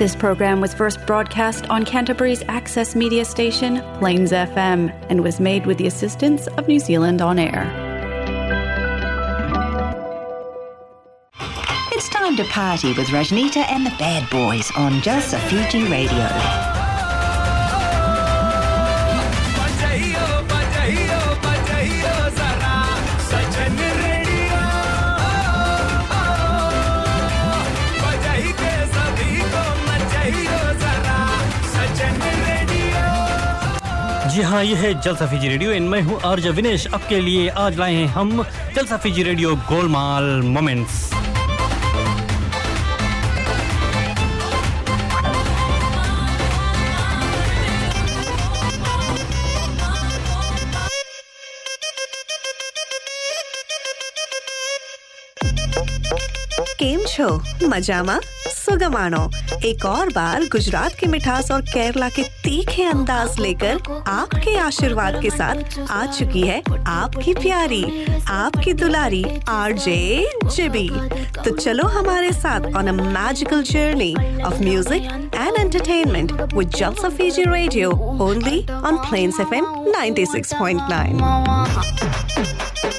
This program was first broadcast on Canterbury's access media station, Plains FM, and was made with the assistance of New Zealand On Air. It's time to party with Rajnita and the Bad Boys on Jalsa Fiji Radio. जी हाँ ये है Jalsa Fiji radio. इन मैं हूँ आर्ज विनेश। आपके लिए आज लाए हैं हम जलसा फीजी रेडियो गोलमाल मोमेंट्स। કેમ છો મજામાં सुगमानो एक और बार गुजरात की मिठास और केरला के तीखे अंदाज लेकर आपके आशीर्वाद के साथ आ चुकी है आपकी प्यारी आपकी दुलारी आरजे जिबी तो चलो हमारे साथ on a magical journey of music and entertainment with Jalsa Fiji radio only on Plains FM 96.9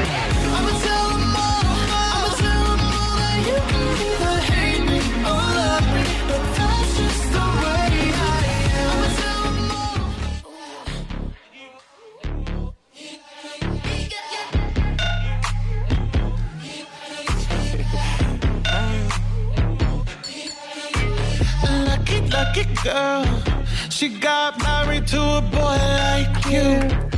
Girl. She got married to a boy like you.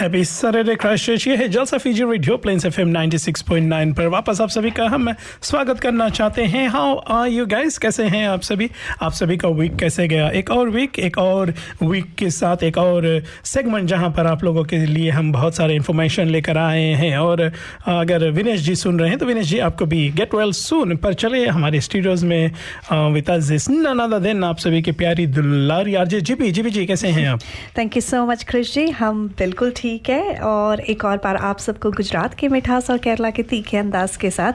Happy Saturday Christchurch ये है Jalsa Fiji radio, planes FM 96.9 पर वापस आप सभी का हम स्वागत करना चाहते हैं। How are you guys? कैसे हैं आप सभी? आप सभी का वीक कैसे गया? एक और वीक एक और वीक के साथ, एक और सेगमेंट जहाँ पर आप लोगों के लिए हम बहुत सारे इन्फॉर्मेशन लेकर आए हैं। और अगर विनेश जी सुन रहे हैं तो विनेश जी आपको भी गेट वेल सुन पर चले हमारे स्टूडियोज में नन दिन। आप सभी की प्यारी दुलारी आरजे। जीपी जीपी जी कैसे हैं आप? Thank you so much Krish ji. हम बिल्कुल ठीक है। और एक और बार आप सबको गुजरात की मिठास और केरला के तीखे अंदाज के साथ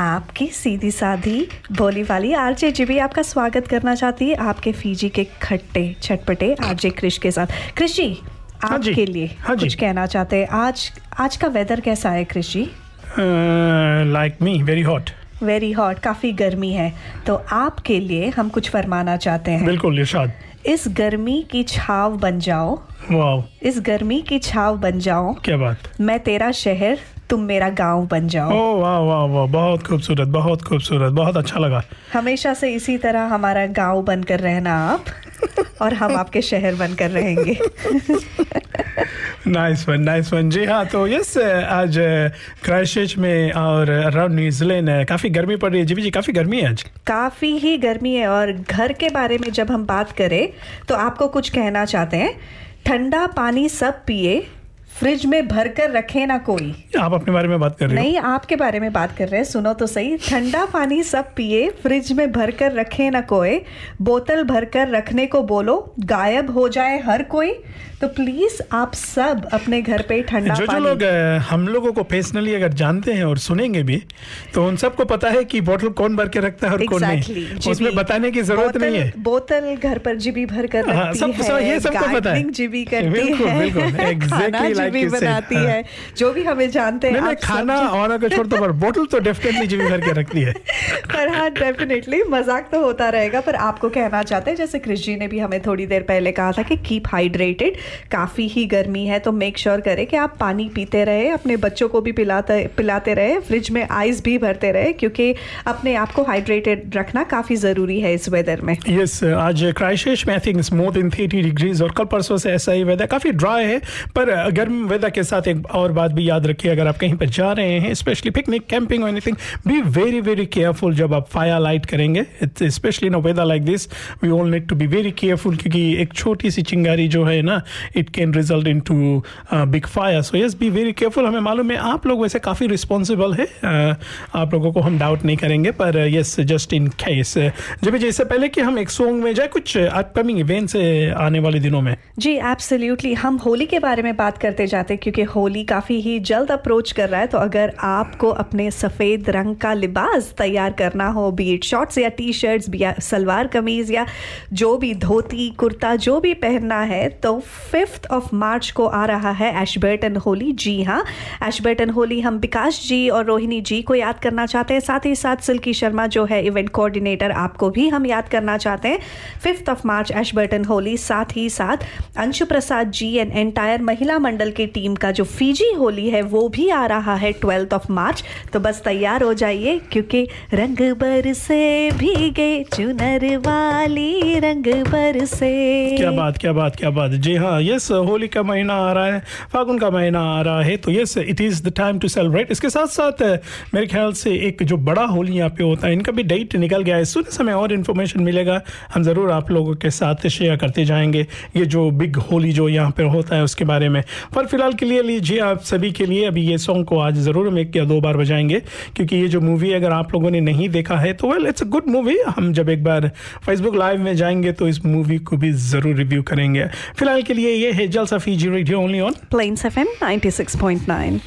आपकी सीधी साधी भोली वाली आरजे जी भी आपका स्वागत करना चाहती है। आपके फीजी के खट्टे छटपटे आरजे क्रिश के साथ। क्रिश जी हाँ आपके लिए हाँ कुछ कहना चाहते हैं। आज आज का वेदर कैसा है Krish ji? Like me very hot very hot काफ़ी गर्मी है। तो आपके लिए हम कुछ फरमाना चाहते हैं। बिल्कुल इरशाद। इस गर्मी की छाव बन जाओ। इस गर्मी की छाव बन जाओ। क्या बात। मैं तेरा शहर तुम मेरा गाँव बन जाओ। ओ वाह वाह वाह बहुत खूबसूरत बहुत खूबसूरत बहुत अच्छा लगा। हमेशा से इसी तरह हमारा गाँव बनकर रहना आप और हम आपके शहर बनकर रहेंगे। नाइस वन नाइस वन जी हाँ तो यस आज क्राइस्टचर्च में और अराउंड न्यूजीलैंड काफ़ी गर्मी पड़ रही है। जी जी काफ़ी गर्मी है आज? काफ़ी ही गर्मी है और घर के बारे में जब हम बात करें तो आपको कुछ कहना चाहते हैं। ठंडा पानी सब पिए फ्रिज में भर कर रखे ना कोई। आप अपने बारे में बात कर रहे नहीं आपके बारे में बात कर रहे हैं सुनो तो सही। ठंडा पानी सब पिए फ्रिज में भर कर रखे ना कोई। बोतल भर कर रखने को बोलो गायब हो जाए हर कोई। तो प्लीज़ आप सब अपने घर पे ठंडा जो जो लोग हम लोगों को पर्सनली अगर जानते हैं और सुनेंगे भी तो उन सबको पता है कि बोतल कौन भर के रखता है और exactly, कौन नहीं। उसमें बताने की ज़रूरत नहीं है। बोतल घर पर जीबी भर कर हाँ, सब- है सब- ये सबको पता है। जीबी करती बिल्कुल, है बिल्कुल, exactly जीबी बनाती हाँ। है जो भी हमें जानते हैं खाना और अगर छोड़ दो पर बोतल तो डेफिनेटली जीवी भर के रखती है। पर हाँ डेफिनेटली मज़ाक तो होता रहेगा पर आपको कहना चाहते हैं जैसे क्रिश जी ने भी हमें थोड़ी देर पहले कहा था कि कीप हाइड्रेटेड काफ़ी ही गर्मी है तो मेक श्योर sure करें कि आप पानी पीते रहे अपने बच्चों को भी पिलाते पिलाते रहे फ्रिज में आइस भी भरते रहे क्योंकि अपने आप को हाइड्रेटेड रखना काफ़ी ज़रूरी है इस वेदर में। यस yes, आज क्राइस्टचर्च में I think more than thirty degrees और कल परसों से ऐसा ही वेदर काफ़ी ड्राई है पर गर्म वेदर के साथ एक और बात भी याद रखिए अगर आप कहीं पर जा रहे हैं स्पेशली पिकनिक कैंपिंग और anything be very very careful जब आप फायर लाइट करेंगे specially no weather like this we all need to be very careful क्योंकि एक छोटी सी चिंगारी जो है ना it can result into big fire so yes be very careful हमें मालूम है आप लोग वैसे काफ़ी रिस्पॉन्सिबल है। Uh, आप लोगों को हम डाउट नहीं करेंगे पर यस जस्ट इन केस जब जैसे पहले कि हम एक सॉन्ग में जाए कुछ अपकमिंग इवेंट्स आने वाले दिनों में। जी एब्सोल्युटली हम होली के बारे में बात करते जाते क्योंकि होली काफ़ी ही जल्द अप्रोच कर रहा है। तो अगर आपको अपने सफ़ेद रंग का लिबास तैयार करना हो बीट शॉर्ट्स या टी शर्ट्स या सलवार कमीज़ या जो भी धोती कुर्ता जो भी पहनना है तो फिफ्थ ऑफ़ मार्च को आ रहा है एशबर्टन होली जी हाँ एशबर्टन होली हम विकास जी और रोहिणी जी को याद करना चाहते हैं। साथ ही साथ सिल्की शर्मा जो है इवेंट कोऑर्डिनेटर आपको भी हम याद करना चाहते हैं। Fifth of March Ashburton Holi साथ ही साथ अंशु प्रसाद जी एंड एंटायर महिला मंडल की टीम का जो फीजी होली है, वो भी आ रहा है ट्वेल्थ ऑफ़ मार्च तो बस तैयार हो जाइए, क्योंकि रंग बर से भीगे चुनर वाली, रंग बर से क्या बात क्या बात क्या बात। जी हाँ यस, होली का महीना आ रहा है, फागुन का महीना आ रहा है तो yes it is the time to celebrate इसके साथ साथ मेरे ख्याल से एक जो बड़ा होली यहाँ पे होता है, इनका भी डेट निकल गया है। सुन समय और इन्फॉर्मेशन मिलेगा। हम ज़रूर आप लोगों के साथ शेयर करते जाएँगे ये जो बिग होली जो यहाँ पर होता है उसके बारे में। पर फ़िलहाल के लिए लीजिए आप सभी के लिए, अभी ये सॉन्ग को आज ज़रूर हम एक या दो बार बजाएँगे, क्योंकि ये जो मूवी अगर आप लोगों ने नहीं देखा है तो well it's a good movie हम जब एक बार फेसबुक लाइव में जाएँगे तो इस मूवी को भी ज़रूर रिव्यू करेंगे। फ़िलहाल के लिए ये है Jalsa Fiji radio only on Plains FM 96.9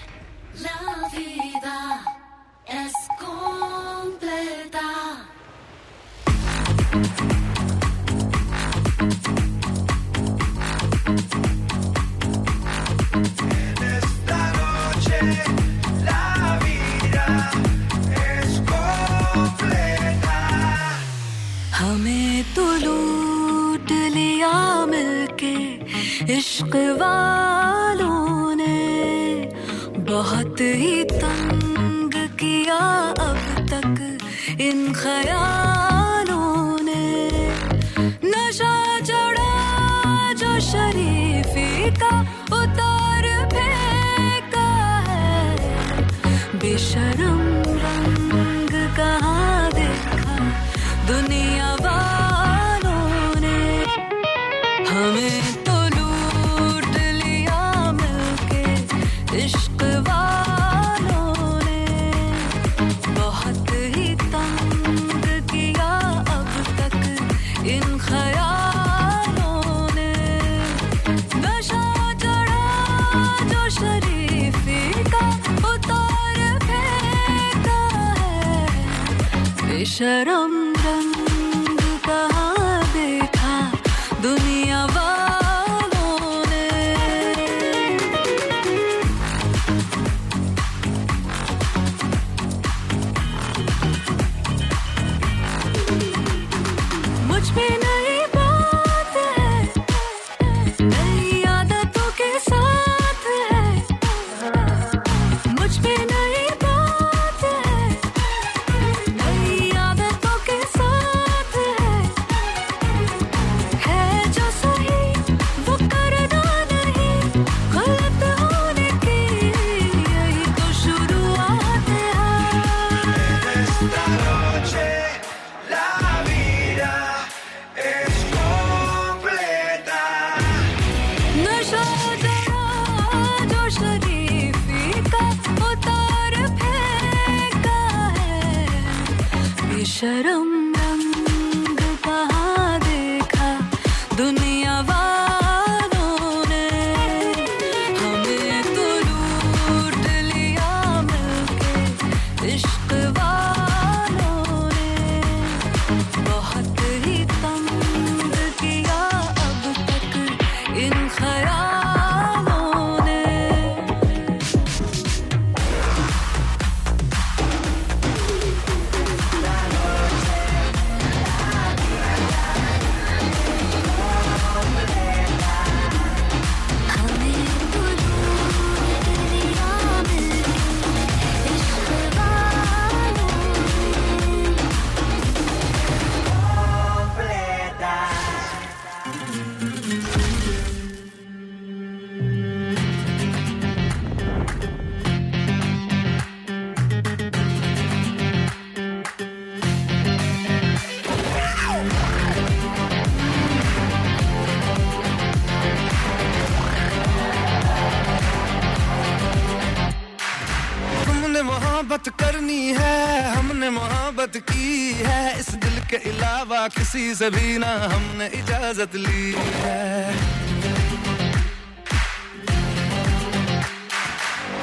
मोहब्बत करनी है, हमने मोहब्बत की है। इस दिल के अलावा किसी से भी ना हमने इजाज़त ली है।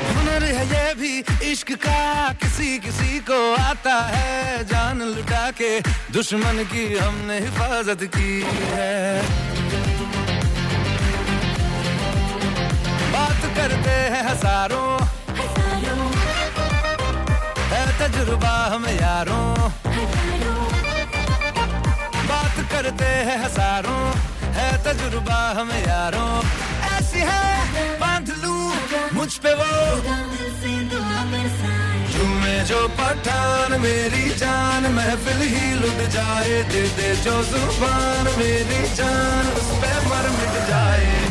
हुनर है ये भी इश्क का, किसी किसी को आता है। जान लुटा के दुश्मन की हमने हिफाजत की है। बात करते हैं हज़ारों तजुर्बा हम यारों। बात करते हैं हज़ारों। है तजुर्बा हम यारों। ऐसी है, बाँध लू मुझ पे वो। झूमे जो पठान, मेरी जान, महफिल ही लुट जाए। दे दे जो ज़ुबान, मेरी जान, उस पे मर मिट जाए।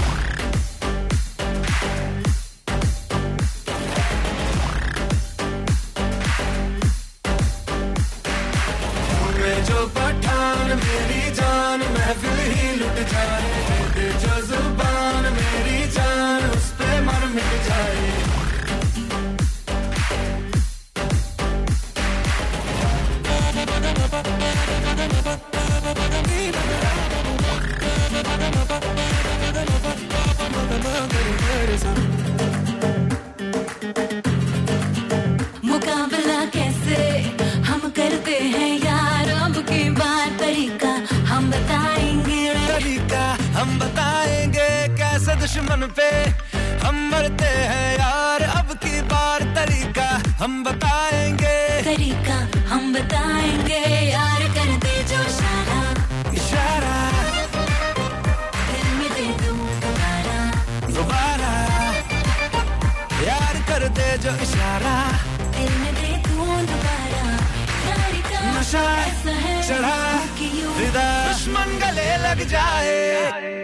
दुश्मन पे हम मरते हैं यार अब की बार तरीका हम बताएँगे। तरीका हम बताएँगे यार कर दे जो इशारा। इशारा। दिल में दे दूँ दोबारा। दोबारा। यार कर दे जो इशारा। दिल में दे दूँ दोबारा। नशा चढ़ा दुश्मन गले लग जाए।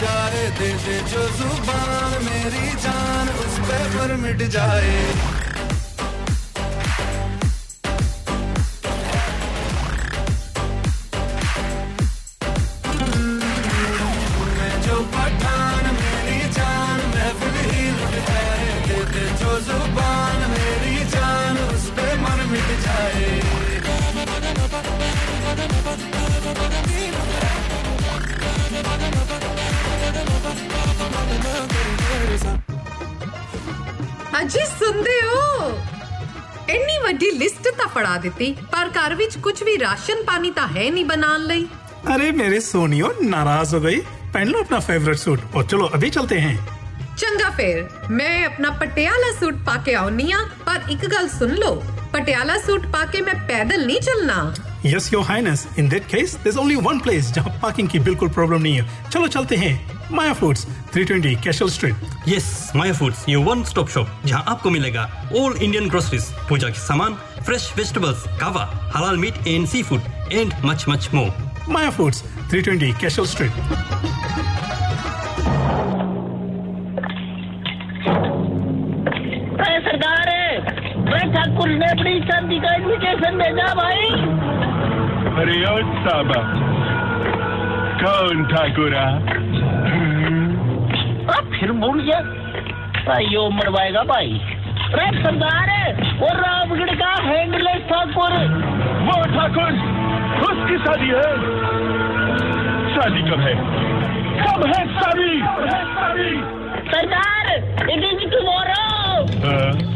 जाए दे दे जो ज़ुबान मेरी जान उस पे पर मिट जाए। ਸੁਣਦੇ ਹੋ ਇੰਨੀ ਵੱਡੀ ਲਿਸਟ ਤਾਂ ਪੜਾ ਦਿੱਤੀ ਪਰ ਘਰ ਵਿੱਚ ਕੁਝ ਵੀ ਰਾਸ਼ਨ ਪਾਣੀ ਤਾਂ ਹੈ ਨਹੀਂ ਬਣਾਉਣ ਲਈ अरे मेरे सोनियो नाराज हो गई पहन लो अपना फेवरेट सूट और चलो अभी चलते हैं ਚੰਗਾ ਫੇਰ ਮੈਂ ਆਪਣਾ ਪਟਿਆਲਾ ਸੂਟ ਪਾ ਕੇ ਆਉਣੀ ਆ ਪਰ ਇੱਕ ਗੱਲ ਸੁਣ ਲਓ ਪਟਿਆਲਾ ਸੂਟ ਪਾ ਕੇ ਮੈਂ ਪੈਦਲ ਨਹੀਂ ਚੱਲਣਾ yes your highness in that case there's only one place जहाँ पार्किंग की बिल्कुल प्रॉब्लम नहीं है। चलो चलते हैं Maya Foods 320 Cashel Street yes Maya Foods ये वन स्टॉप शॉप जहाँ आपको मिलेगा ऑल इंडियन ग्रोसरीज पूजा के सामान fresh vegetables kava halal meat and seafood and much much more Maya Foods 320 Cashel Street सरदार मैं ठाकुर ने अपनी शादी का इन्विटेशन भेजा भाई। ओ साबा कौन ठाकुरा फिर भूल गया भाई यो मरवाएगा भाई अरे सरदार वो रामगढ़ का हैंडलेस ठाकुर वो ठाकुर उसकी शादी है शादी कब है कब है शादी सरदार इट इज़ टुमारो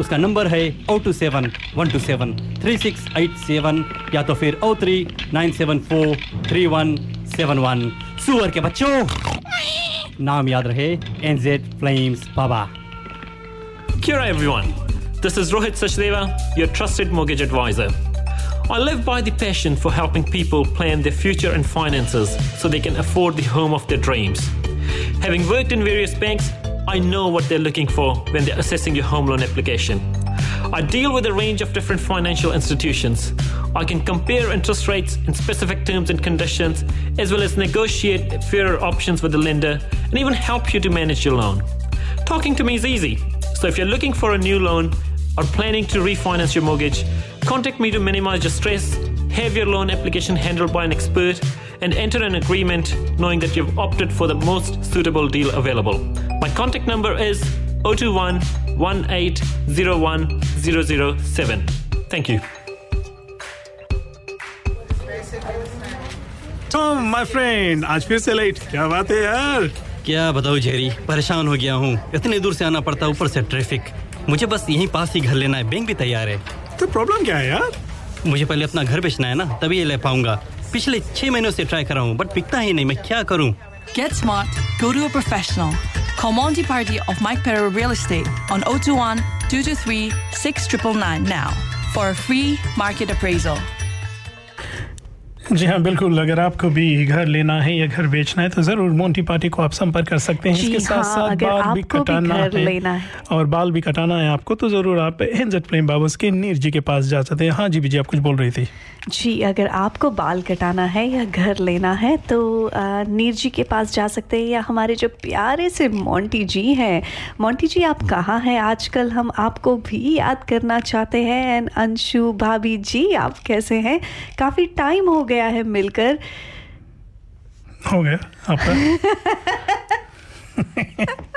उसका नंबर है O two seven one two seven three six eight seven या तो फिर O three nine seven four three one seven one सुअर के बच्चों नाम याद रहे NZ Flames Baba Kia ora everyone. This is Rohit Sachdeva, your trusted mortgage advisor. I live by the passion for helping people plan their future and finances so they can afford the home of their dreams. Having worked in various banks, I know what they're looking for when they're assessing your home loan application. I deal with a range of different financial institutions. I can compare interest rates in specific terms and conditions, as well as negotiate fairer options with the lender and even help you to manage your loan. Talking to me is easy. So if you're looking for a new loan or planning to refinance your mortgage, contact me to minimize your stress, have your loan application handled by an expert, and enter an agreement knowing that you've opted for the most suitable deal available. My contact number is 021 1801 007. Thank you. Tom my friend आज फिर से late क्या बात है यार क्या बताऊँ Jerry? परेशान हो गया हूँ। इतने दूर से आना पड़ता ऊपर से ट्रैफ़िक मुझे बस यहीं पास ही घर लेना है। बैंक भी तैयार है। तो प्रॉब्लम क्या है यार? मुझे पहले अपना घर बेचना है ना तभी ये ले पाऊँगा। पिछले छह महीनों से ट्राई कर रहा हूँ बट बिकता ही नहीं मैं क्या करूँ Get smart, go to a professional. Call Monty Party of Mike Perro Real Estate on 021 223 6999 now for a free market appraisal. जी हाँ बिल्कुल। अगर आपको भी घर लेना है या घर बेचना है तो ज़रूर मोन्टी पार्टी को आप संपर्क कर सकते हैं। इसके साथ हाँ, साथ बाल भी आपको भी है लेना है। और बाल भी कटाना है आपको तो ज़रूर आप एनजेड प्रेम बाबूस के नीर जी के पास जा सकते हैं। हाँ जी विजय आप कुछ बोल रही थी? जी अगर आपको बाल कटाना है या घर लेना है तो आ, नीर जी के पास जा सकते हैं। या हमारे जो प्यारे से मोंटी जी हैं। मोंटी जी आप कहाँ हैं? आजकल हम आपको भी याद करना चाहते हैं। एंड अंशु भाभी जी आप कैसे हैं? काफ़ी टाइम हो गया है मिलकर। हो गया आपका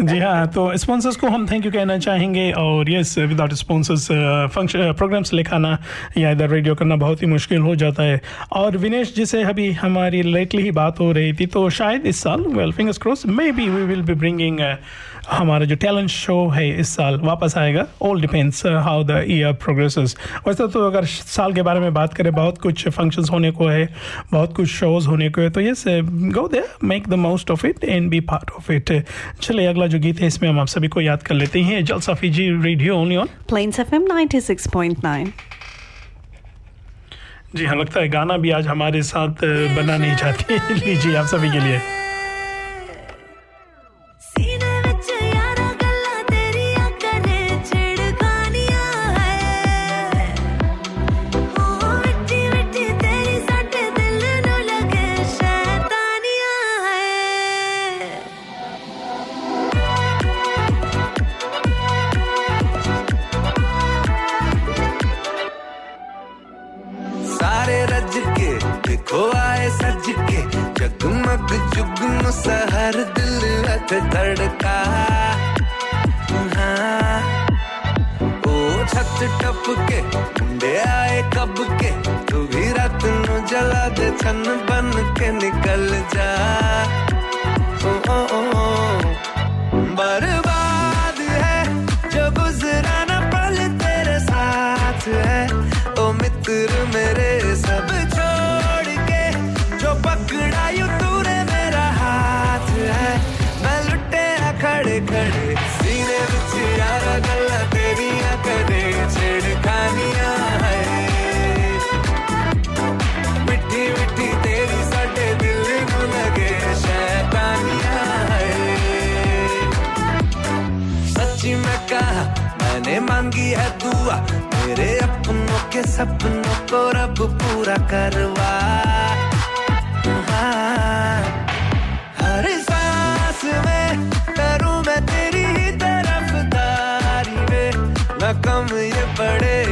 जी हाँ तो स्पॉन्सर्स को हम थैंक यू कहना चाहेंगे और yes without sponsors function programmes लिखाना या इधर रेडियो करना बहुत ही मुश्किल हो जाता है। और विनेश जी से अभी हमारी लेटली ही बात हो रही थी तो शायद इस साल well fingers cross may be we will be bringing हमारा जो टैलेंट शो है इस साल वापस आएगा। All depends how the year progresses वैसे तो अगर साल के बारे में बात करें बहुत कुछ फ़ंक्शंस होने को है बहुत कुछ शोज़ होने को है तो yes go they make the most of it and be part of it चलिए अगला जो गीत है इसमें हम आप सभी को याद कर लेते हैं। Jalsa Fiji radio only on Plains FM 96.9 जी हाँ लगता है गाना भी आज हमारे साथ अ, बना नहीं चाहती लीजिए आप सभी के लिए। धड़का हाँ। ओ, छत मुंडे आए कब के? तू भी रात नु जला दे, छन बन के निकल जा। मांगी है दुआ, मेरे अपनों के सपनों को रब पूरा करवा हाँ। हर सांस में करूँ मैं तेरी ही तरफदारी में न कम ये पड़े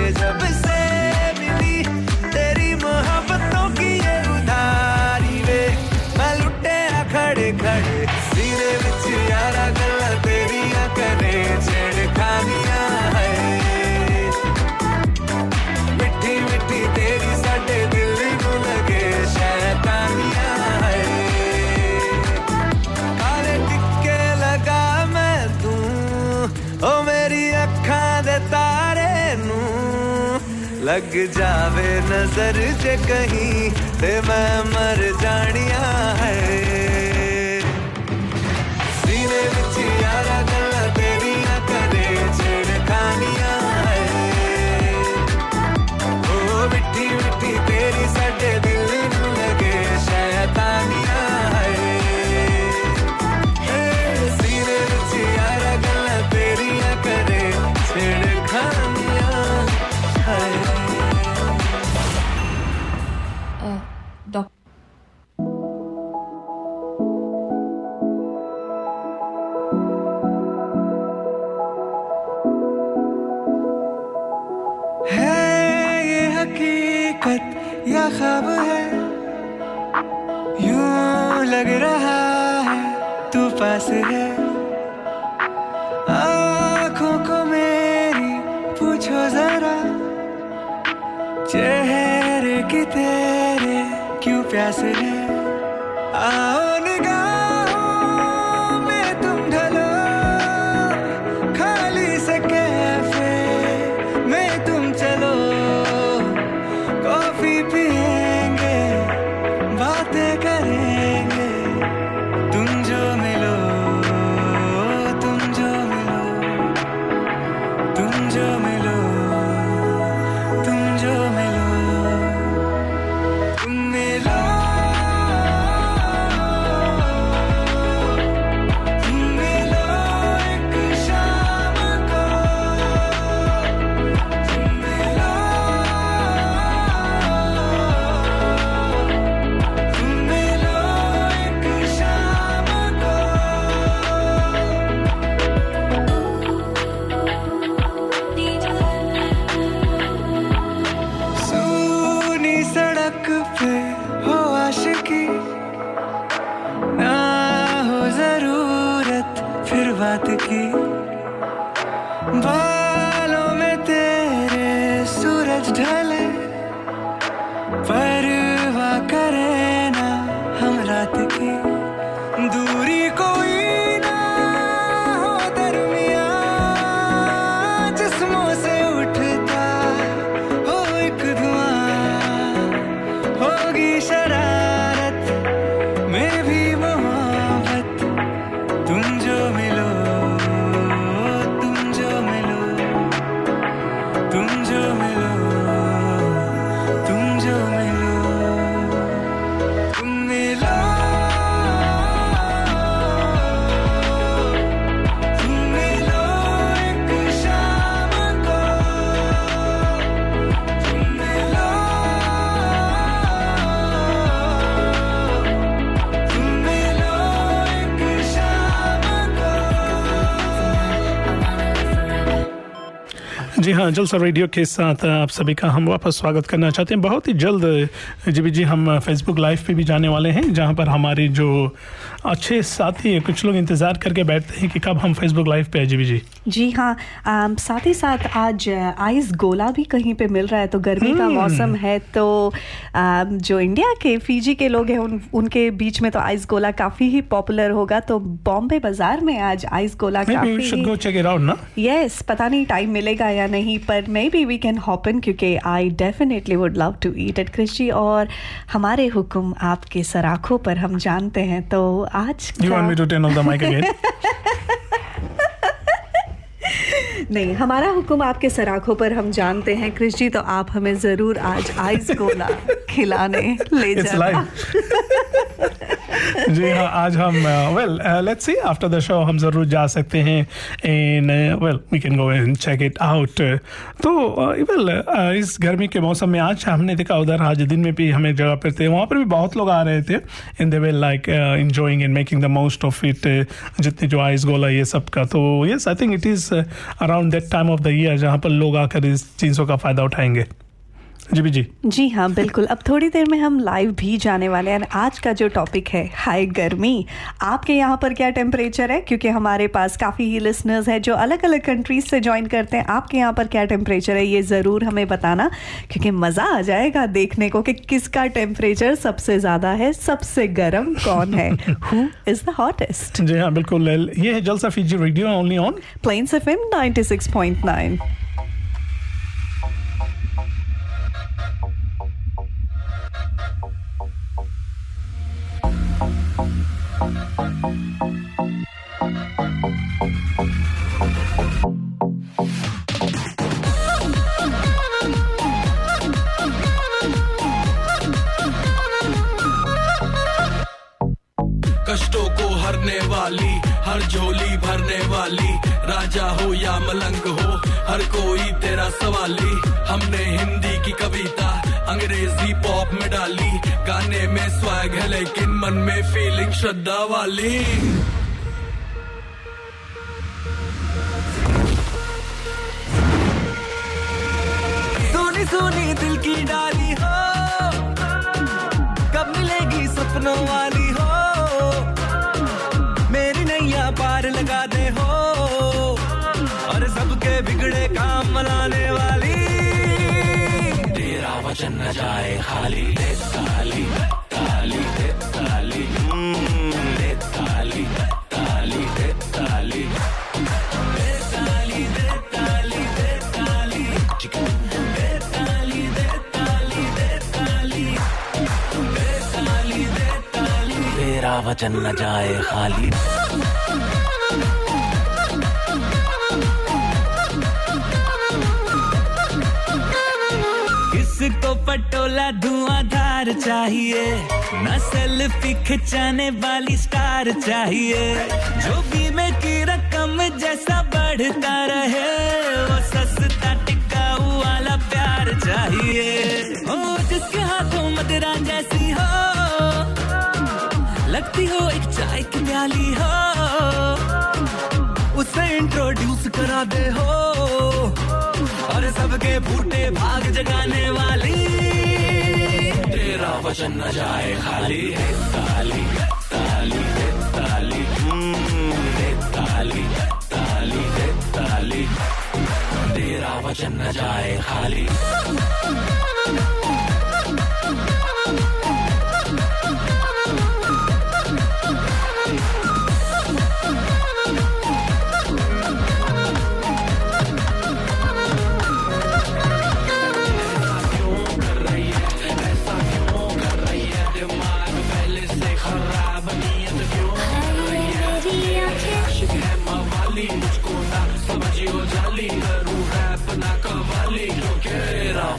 लग जावे नज़र जे कहीं ते मैं मर जानिया है। पे हो आशिकी। ना हो ज़रूरत फिर बात की। बालों जी हाँ जलसा रेडियो के साथ आप सभी का हम वापस स्वागत करना चाहते हैं। बहुत ही जल्द जी जी हम फेसबुक लाइव पे भी जाने वाले हैं जहाँ पर हमारे जो अच्छे साथी हैं कुछ लोग इंतज़ार करके बैठते हैं कि कब हम फेसबुक लाइव पे आए जी जी। जी हाँ साथ ही साथ आज आइस गोला भी कहीं पे मिल रहा है तो गर्मी का हम्म। मौसम है तो अम, जो इंडिया के फीजी के लोग हैं उन, उनके बीच में तो आइस गोला काफ़ी ही पॉपुलर होगा तो बॉम्बे बाज़ार में आज आइस गोला काफ़ी यस पता नहीं टाइम मिलेगा या नहीं पर may be we can happen क्योंकि I definitely would love to eat at Krishi और हमारे हुक्म आपके सराखों पर हम जानते हैं तो आज नहीं हमारा हुक्म आपके सराखों पर हम जानते हैं कृष जी तो आप हमें ज़रूर आज आइस गोला खिलाने ले जाना। जी हाँ आज हम well let's see after the show हम ज़रूर जा सकते हैं इन well we can go and check it out तो वेल इस गर्मी के मौसम में आज हमने देखा, उधर आज दिन में भी हम जगह पर थे। वहाँ पर भी बहुत लोग आ रहे थे। इन they well like enjoying and making the most of it जितने जो आइस गोला ये सब का। तो yes I think it is around that time of the year जहाँ पर लोग आकर इस चीज़ों का फ़ायदा उठाएँगे। जी जी। जी हाँ बिल्कुल। अब थोड़ी देर में हम लाइव भी जाने वाले हैं। आज का जो टॉपिक है हाई गर्मी। आपके यहाँ पर क्या टेम्परेचर है? क्योंकि हमारे पास काफ़ी ही लिसनर्स हैं जो अलग अलग कंट्रीज़ से ज्वाइन करते हैं। आपके यहाँ पर क्या टेम्परेचर है? ये ज़रूर हमें बताना क्योंकि मज़ा आ जाएगा देखने को कि किसका टेम्परेचर सबसे ज़्यादा है सबसे गर्म कौन है? हु इज़ द हॉटेस्ट जी हाँ बिल्कुल। ये है Jalsa Fiji radio only on Plains F M 96.9 कष्टों को हरने वाली, हर झोली भरने वाली, राजा हो या मलंग हो, हर कोई तेरा सवाली। हमने हिंदी की कविता अंग्रेज़ी पॉप में डाली। गाने में स्वैग है, लेकिन मन में फीलिंग श्रद्धा वाली। सोनी सोनी, दिल की डाली हो। कब मिलेगी सपनों वाली हो? मेरी नैया पार लगा दे हो। और सबके बिगड़े काम मनाने वाली वचन न जाए खाली। दे ताली ताली दे ताली। हम्म, दे ताली ताली दे ताली। दे ताली दे ताली दे ताली। दे ताली दे ताली दे ताली। दे ताली दे ताली। वचन न जाए खाली। पटोला धुआंधार चाहिए। न सेल्फी खिंचाने वाली स्टार चाहिए। जो बीमे की रकम जैसा बढ़ता रहे, वो सस्ता टिकाऊ वाला प्यार चाहिए। हो, जिसके हाथों मदरा जैसी हो, लगती हो एक चाय की प्याली हो, उसे इंट्रोड्यूस करा दे हो। और सबके फूटे भाग जगाने वाली। तेरा वचन न जाए खाली है ताली ताली है ताली। हम्म, है ताली ताली है ताली। तेरा वचन न जाए खाली।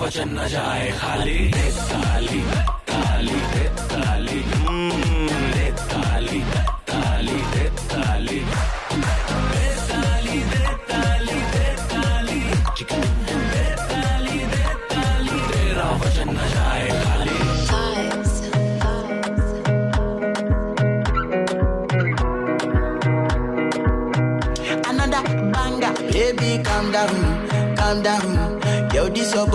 वचन न जाए खाली दे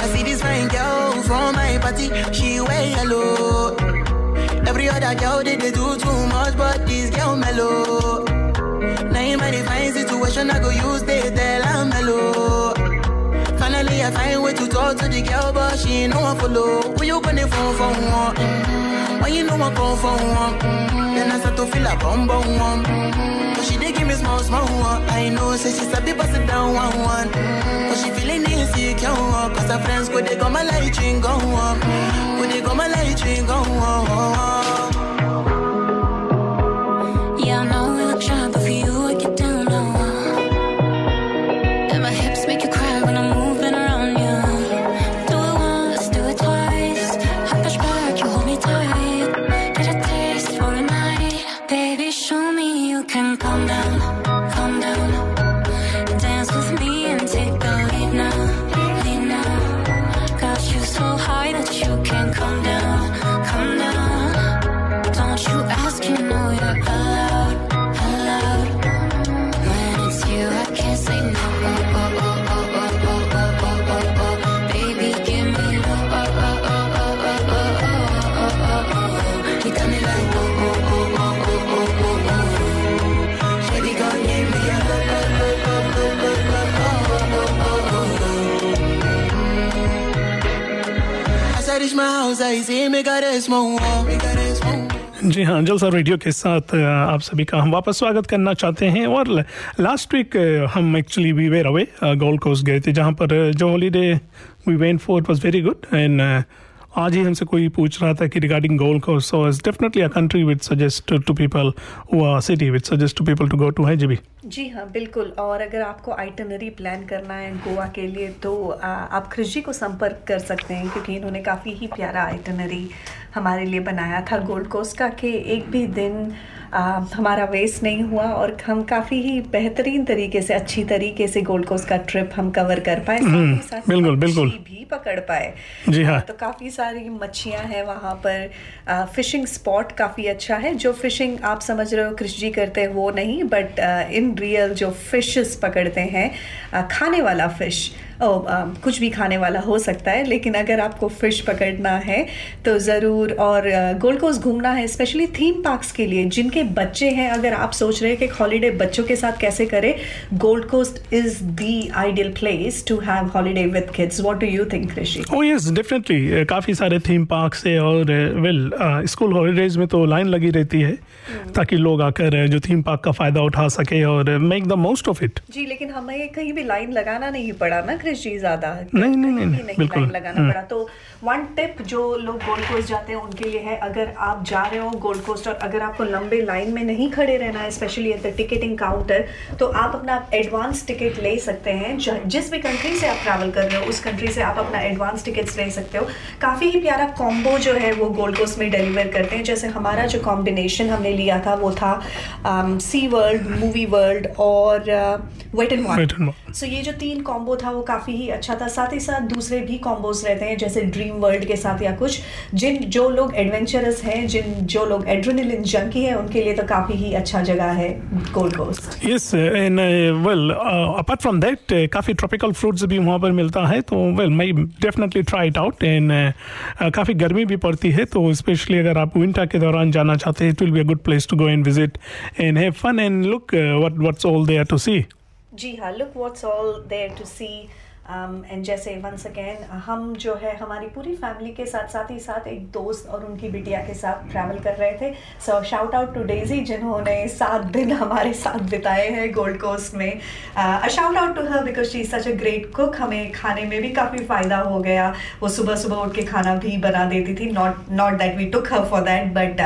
I see this fine girl from my party, she wear yellow. Every other girl they, they do too much, but this girl mellow. Now in my divine situation, I go use they tell mellow. Finally, I find way to talk to the girl, but she no one follow. Who you gonna phone for one? Mm-hmm. When you know I come for one, mm-hmm. then I start to feel a bum bum one. Mm-hmm. But she dey give me small small one. I know, say she sabi pass it down one one. Mm-hmm. But she feeling insecure, cause her friends go they go my light ring go on. Go they go my light ring go on. जी हाँ जलसा radio के साथ आप सभी का हम वापस स्वागत करना चाहते हैं। और लास्ट वीक हम actually we were away Gold Coast गए थे, जहाँ पर जो holiday we went for was very good and आज ही हमसे कोई पूछ रहा था कि regarding Gold Coast so is definitely a country which suggest to people city which suggest to people to go to है जी भी जी हाँ बिल्कुल। और अगर आपको आइटनरी प्लान करना है गोवा के लिए तो आप खिजी को संपर्क कर सकते हैं, क्योंकि इन्होंने काफ़ी ही प्यारा आइटनरी हमारे लिए बनाया था गोल्ड कोस्ट का, कि एक भी दिन आ, हमारा वेस्ट नहीं हुआ और हम काफ़ी ही बेहतरीन तरीके से अच्छी तरीके से गोल्ड कोस्ट का ट्रिप हम कवर कर पाए साथ हम्म, बिल्कुल बिल्कुल। भी पकड़ पाए। जी हाँ। तो काफ़ी सारी मच्छियाँ हैं वहाँ पर। आ, फिशिंग स्पॉट काफ़ी अच्छा है जो फिशिंग आप समझ रहे हो कृष जी करते हैं वो नहीं बट इन रियल जो फिशेस पकड़ते हैं अ, खाने वाला फ़िश ओ, अ, कुछ भी खाने वाला हो सकता है लेकिन अगर आपको फ़िश पकड़ना है तो ज़रूर और गोल्ड कोस्ट घूमना है स्पेशली थीम पार्क्स के लिए जिनके बच्चे हैं अगर आप सोच रहे हैं कि हॉलीडे बच्चों के साथ कैसे करें Gold Coast is the ideal place to have holiday with kids what do you think Rishi oh yes definitely काफ़ी सारे थीम पार्क से और वेल स्कूल हॉलीडेज में तो लाइन लगी रहती है ताकि लोग आकर uh, जो थीम पार्क का फ़ायदा उठा सके और make the most of it जी लेकिन हमें कहीं भी लाइन लगाना नहीं पड़ा ना कृष जी ज़्यादा। नहीं नहीं नहीं, भी नहीं नहीं बिल्कुल। लगाना हम्म। पड़ा। तो वन टिप जो लोग गोल्ड कोस्ट जाते हैं उनके लिए है अगर आप जा रहे हो गोल्ड कोस्ट और अगर आपको लंबे लाइन में नहीं खड़े रहना है specially at the ticketing counter तो आप अपना एडवांस टिकट ले सकते हैं। जिस भी कंट्री से आप ट्रैवल कर रहे हो उस कंट्री से आप अपना एडवांस टिकट्स ले सकते हो। काफ़ी ही प्यारा कॉम्बो जो है वो गोल्ड कोस्ट में डिलीवर करते हैं। जैसे हमारा जो कॉम्बिनेशन हमने लिया था वो था सी वर्ल्ड मूवी वर्ल्ड और वेट एंड n सो ये जो तीन कॉम्बो था वो काफ़ी ही अच्छा था। साथ ही साथ दूसरे भी कॉम्बोज रहते हैं जैसे ड्रीम वर्ल्ड के साथ या कुछ जिन जो लोग एडवेंचरस हैं जिन जो लोग एड्रेनलिन जंकी है उनके लिए तो काफ़ी ही अच्छा जगह है Gold Coast yes and well apart from that काफ़ी ट्रॉपिकल फ्रूट्स भी वहाँ पर मिलता है तो वेल मैं definitely try it out and काफ़ी गर्मी भी पड़ती है तो स्पेशली अगर आप विंटर के दौरान जाना चाहते हैं it will be a good place to go and visit and have fun and look what what's all there to see जी हाँ look what's all there to see and जैसे वंस अगेन हम जो है हमारी पूरी फैमिली के साथ साथ ही साथ एक दोस्त और उनकी बिटिया के साथ ट्रैवल कर रहे थे। So shout out to Daisy जिन्होंने सात दिन हमारे साथ बिताए हैं गोल्ड कोस्ट में। Shout out to her because she such a great cook हमें खाने में भी काफ़ी फ़ायदा हो गया। वो सुबह सुबह उठ के खाना भी बना देती थी। Not not that we took her for that but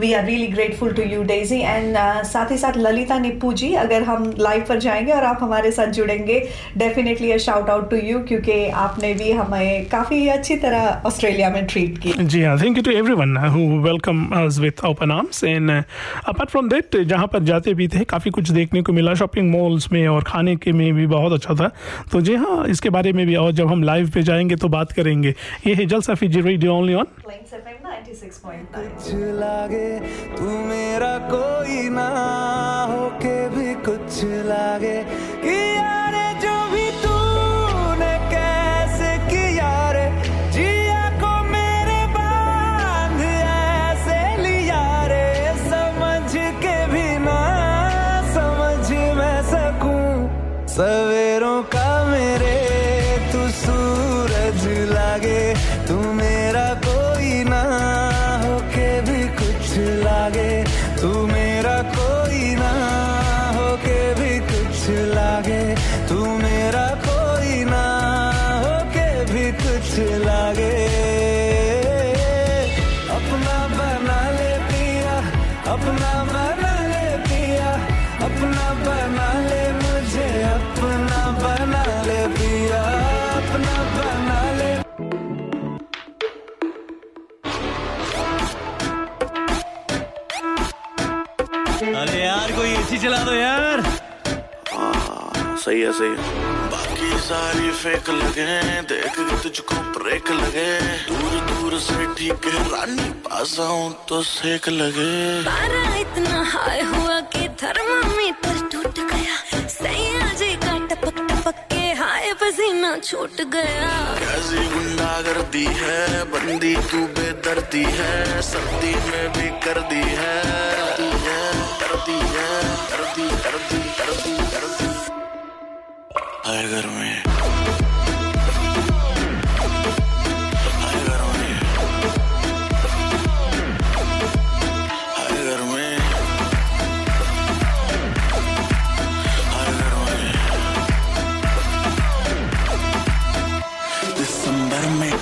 we are really grateful to you Daisy and साथ ही साथ ललिता निप्पू जी, अगर हम लाइव पर जाएँगे और आप हमारे साथ जुड़ेंगे definitely a shout out to you क्योंकि आपने भी हमें काफ़ी अच्छी तरह ऑस्ट्रेलिया में ट्रीट किया जी हाँ thank you to everyone who welcome with open arms and apart from that जहाँ पर जाते भी थे काफ़ी कुछ देखने को मिला। शॉपिंग मॉल्स में और खाने के में भी बहुत अच्छा था। तो जी हाँ इसके बारे में भी और जब हम लाइव पे जाएँगे तो बात करेंगे। ये है Jalsa Fiji radio only on कुछ लागे तू मेरा कोई ना होके भी कुछ लागे कि यारे जो भी चला दो यार। सही है सही है। बाकी सारी फेक लगे देख के तुझको ब्रेक लगे। दूर दूर से ठीक है। रानी पास आऊँ तो सेक लगे। पारा इतना हाई हुआ कि थर्मामीटर टूट गया। सैया जी का टपक टपक के हाय पसीना छूट गया। कैसी गुंडागर्दी है? बंदी तू बेदर्दी है। सर्दी में भी कर दी है। है है करती घर में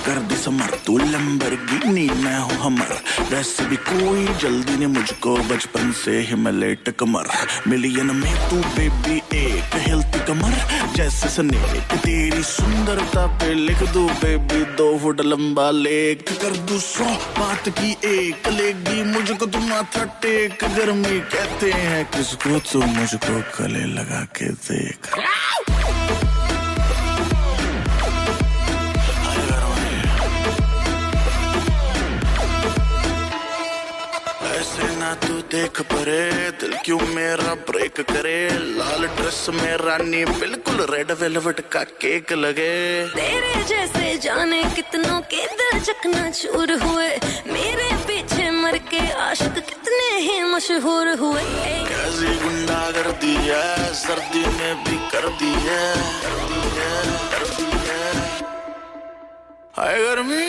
कर दिसंबर तू लंबे भरगी मैं हूँ हमर। वैसे भी कोई जल्दी नहीं मुझको बचपन से ही मैं कमर मिलियन में तू बेबी एक हिलती कमर। जैसे स्नेक तेरी सुंदरता पे लिख दू बेबी दो फुट लंबा लेख कर दू सौ बात की एक लेगी मुझको तुम माथा टेक। गर्मी कहते हैं, किसको तू मुझको गले लगा के देख। ना तू देख परे दिल क्यों मेरा ब्रेक करे? लाल ड्रेस में रानी बिल्कुल रेड वेलवेट का केक लगे। तेरे जैसे जाने कितनों के दिल चकना चूर हुए। मेरे पीछे मर के आशिक कितने ही मशहूर हुए। कैसी गुंडा कर दी है सर्दी में भी कर दी है कर दी है कर दी है। हाय गर्मी।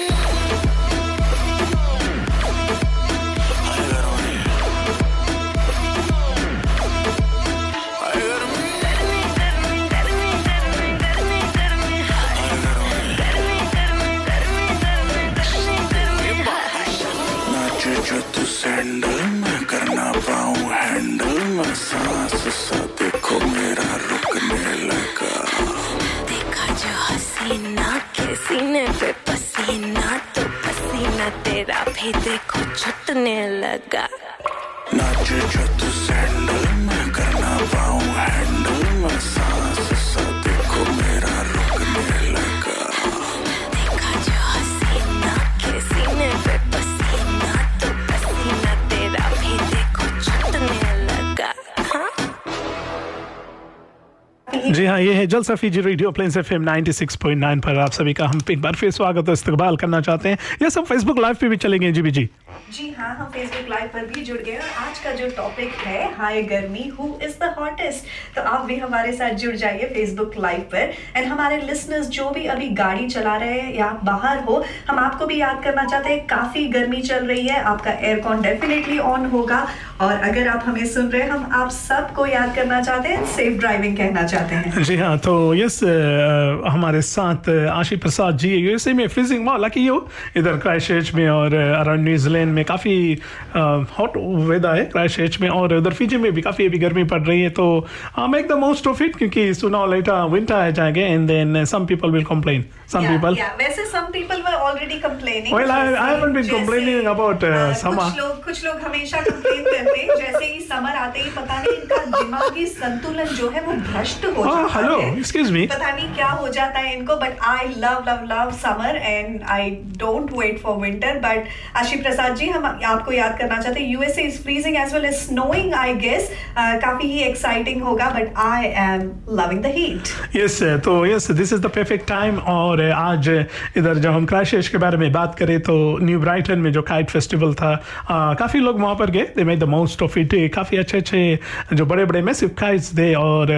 सैंडल मैं कर ना पाऊँ हैंडल मैं सांस सा देखो मेरा रुकने लगा। देखा जो हसीना के सीने पे पसीना तो पसीना तेरा भी देखो छुटने लगा। नाचे जो तू सैंडल मैं कर ना पाऊँ हैंडल मैं सांस। हाँ ये है Jalsa Fiji radio Plains F M nine पर आप सभी का हम एक बार फिर स्वागत और इस्तकबाल करना चाहते हैं। ये सब फेसबुक लाइव पे भी चलेंगे जी जी। जी हाँ हम फेसबुक लाइव पर भी जुड़ गए और आज का जो टॉपिक है, हाय गर्मी हु इज़ द हॉटेस्ट तो आप भी हमारे साथ जुड़ जाइए फेसबुक लाइव पर। एंड हमारे लिसनर्स जो भी अभी गाड़ी चला रहे हैं या बाहर हो, हम आपको भी याद करना चाहते हैं, काफ़ी गर्मी चल रही है, आपका एयरकॉन डेफिनेटली ऑन होगा। और अगर आप हमें सुन रहे हैं, हम आप सबको याद करना चाहते हैं सेफ़ ड्राइविंग कहना चाहते हैं। जी हाँ तो यस हमारे साथ आशी प्रसाद जी यूएसए में फ्रीजिंग वाह लकी यू इधर क्राइश में और अराउंड न्यूजीलैंड में काफ़ी हॉट वेदर है क्राइश में और उधर फिजी में भी काफ़ी अभी गर्मी पड़ रही है तो make the most of it क्योंकि सुना लेटा विंटर आ जाएँगे and then some people will complain some Yeah, people yeah. वैसे some people were already complaining. Well, I, I haven't been complaining about uh, Uh, summer. कुछ लोग कुछ लोग हमेशा कंप्लेन करते हैं जैसे ही समर आते ही पता नहीं इनका दिमागी संतुलन जो है वो भ्रष्ट हो Ah, जाता hello, है excuse me. पता नहीं क्या हो जाता है इनको but I love love love summer and I don't wait for winter but Ashi Prasad ji हम आपको याद करना चाहते हैं USA is freezing as well as snowing I guess काफ़ी ही एक्साइटिंग होगा but I am loving the heat yes तो yes this is the perfect time और uh, आज इधर जब हम क्राइस्ट के बारे में बात करें तो न्यू ब्राइटन में जो काइट फेस्टिवल था काफ़ी लोग वहाँ पर गए। They made the most of it काफ़ी अच्छे अच्छे जो बड़े बड़े मैसिव काइट्स थे और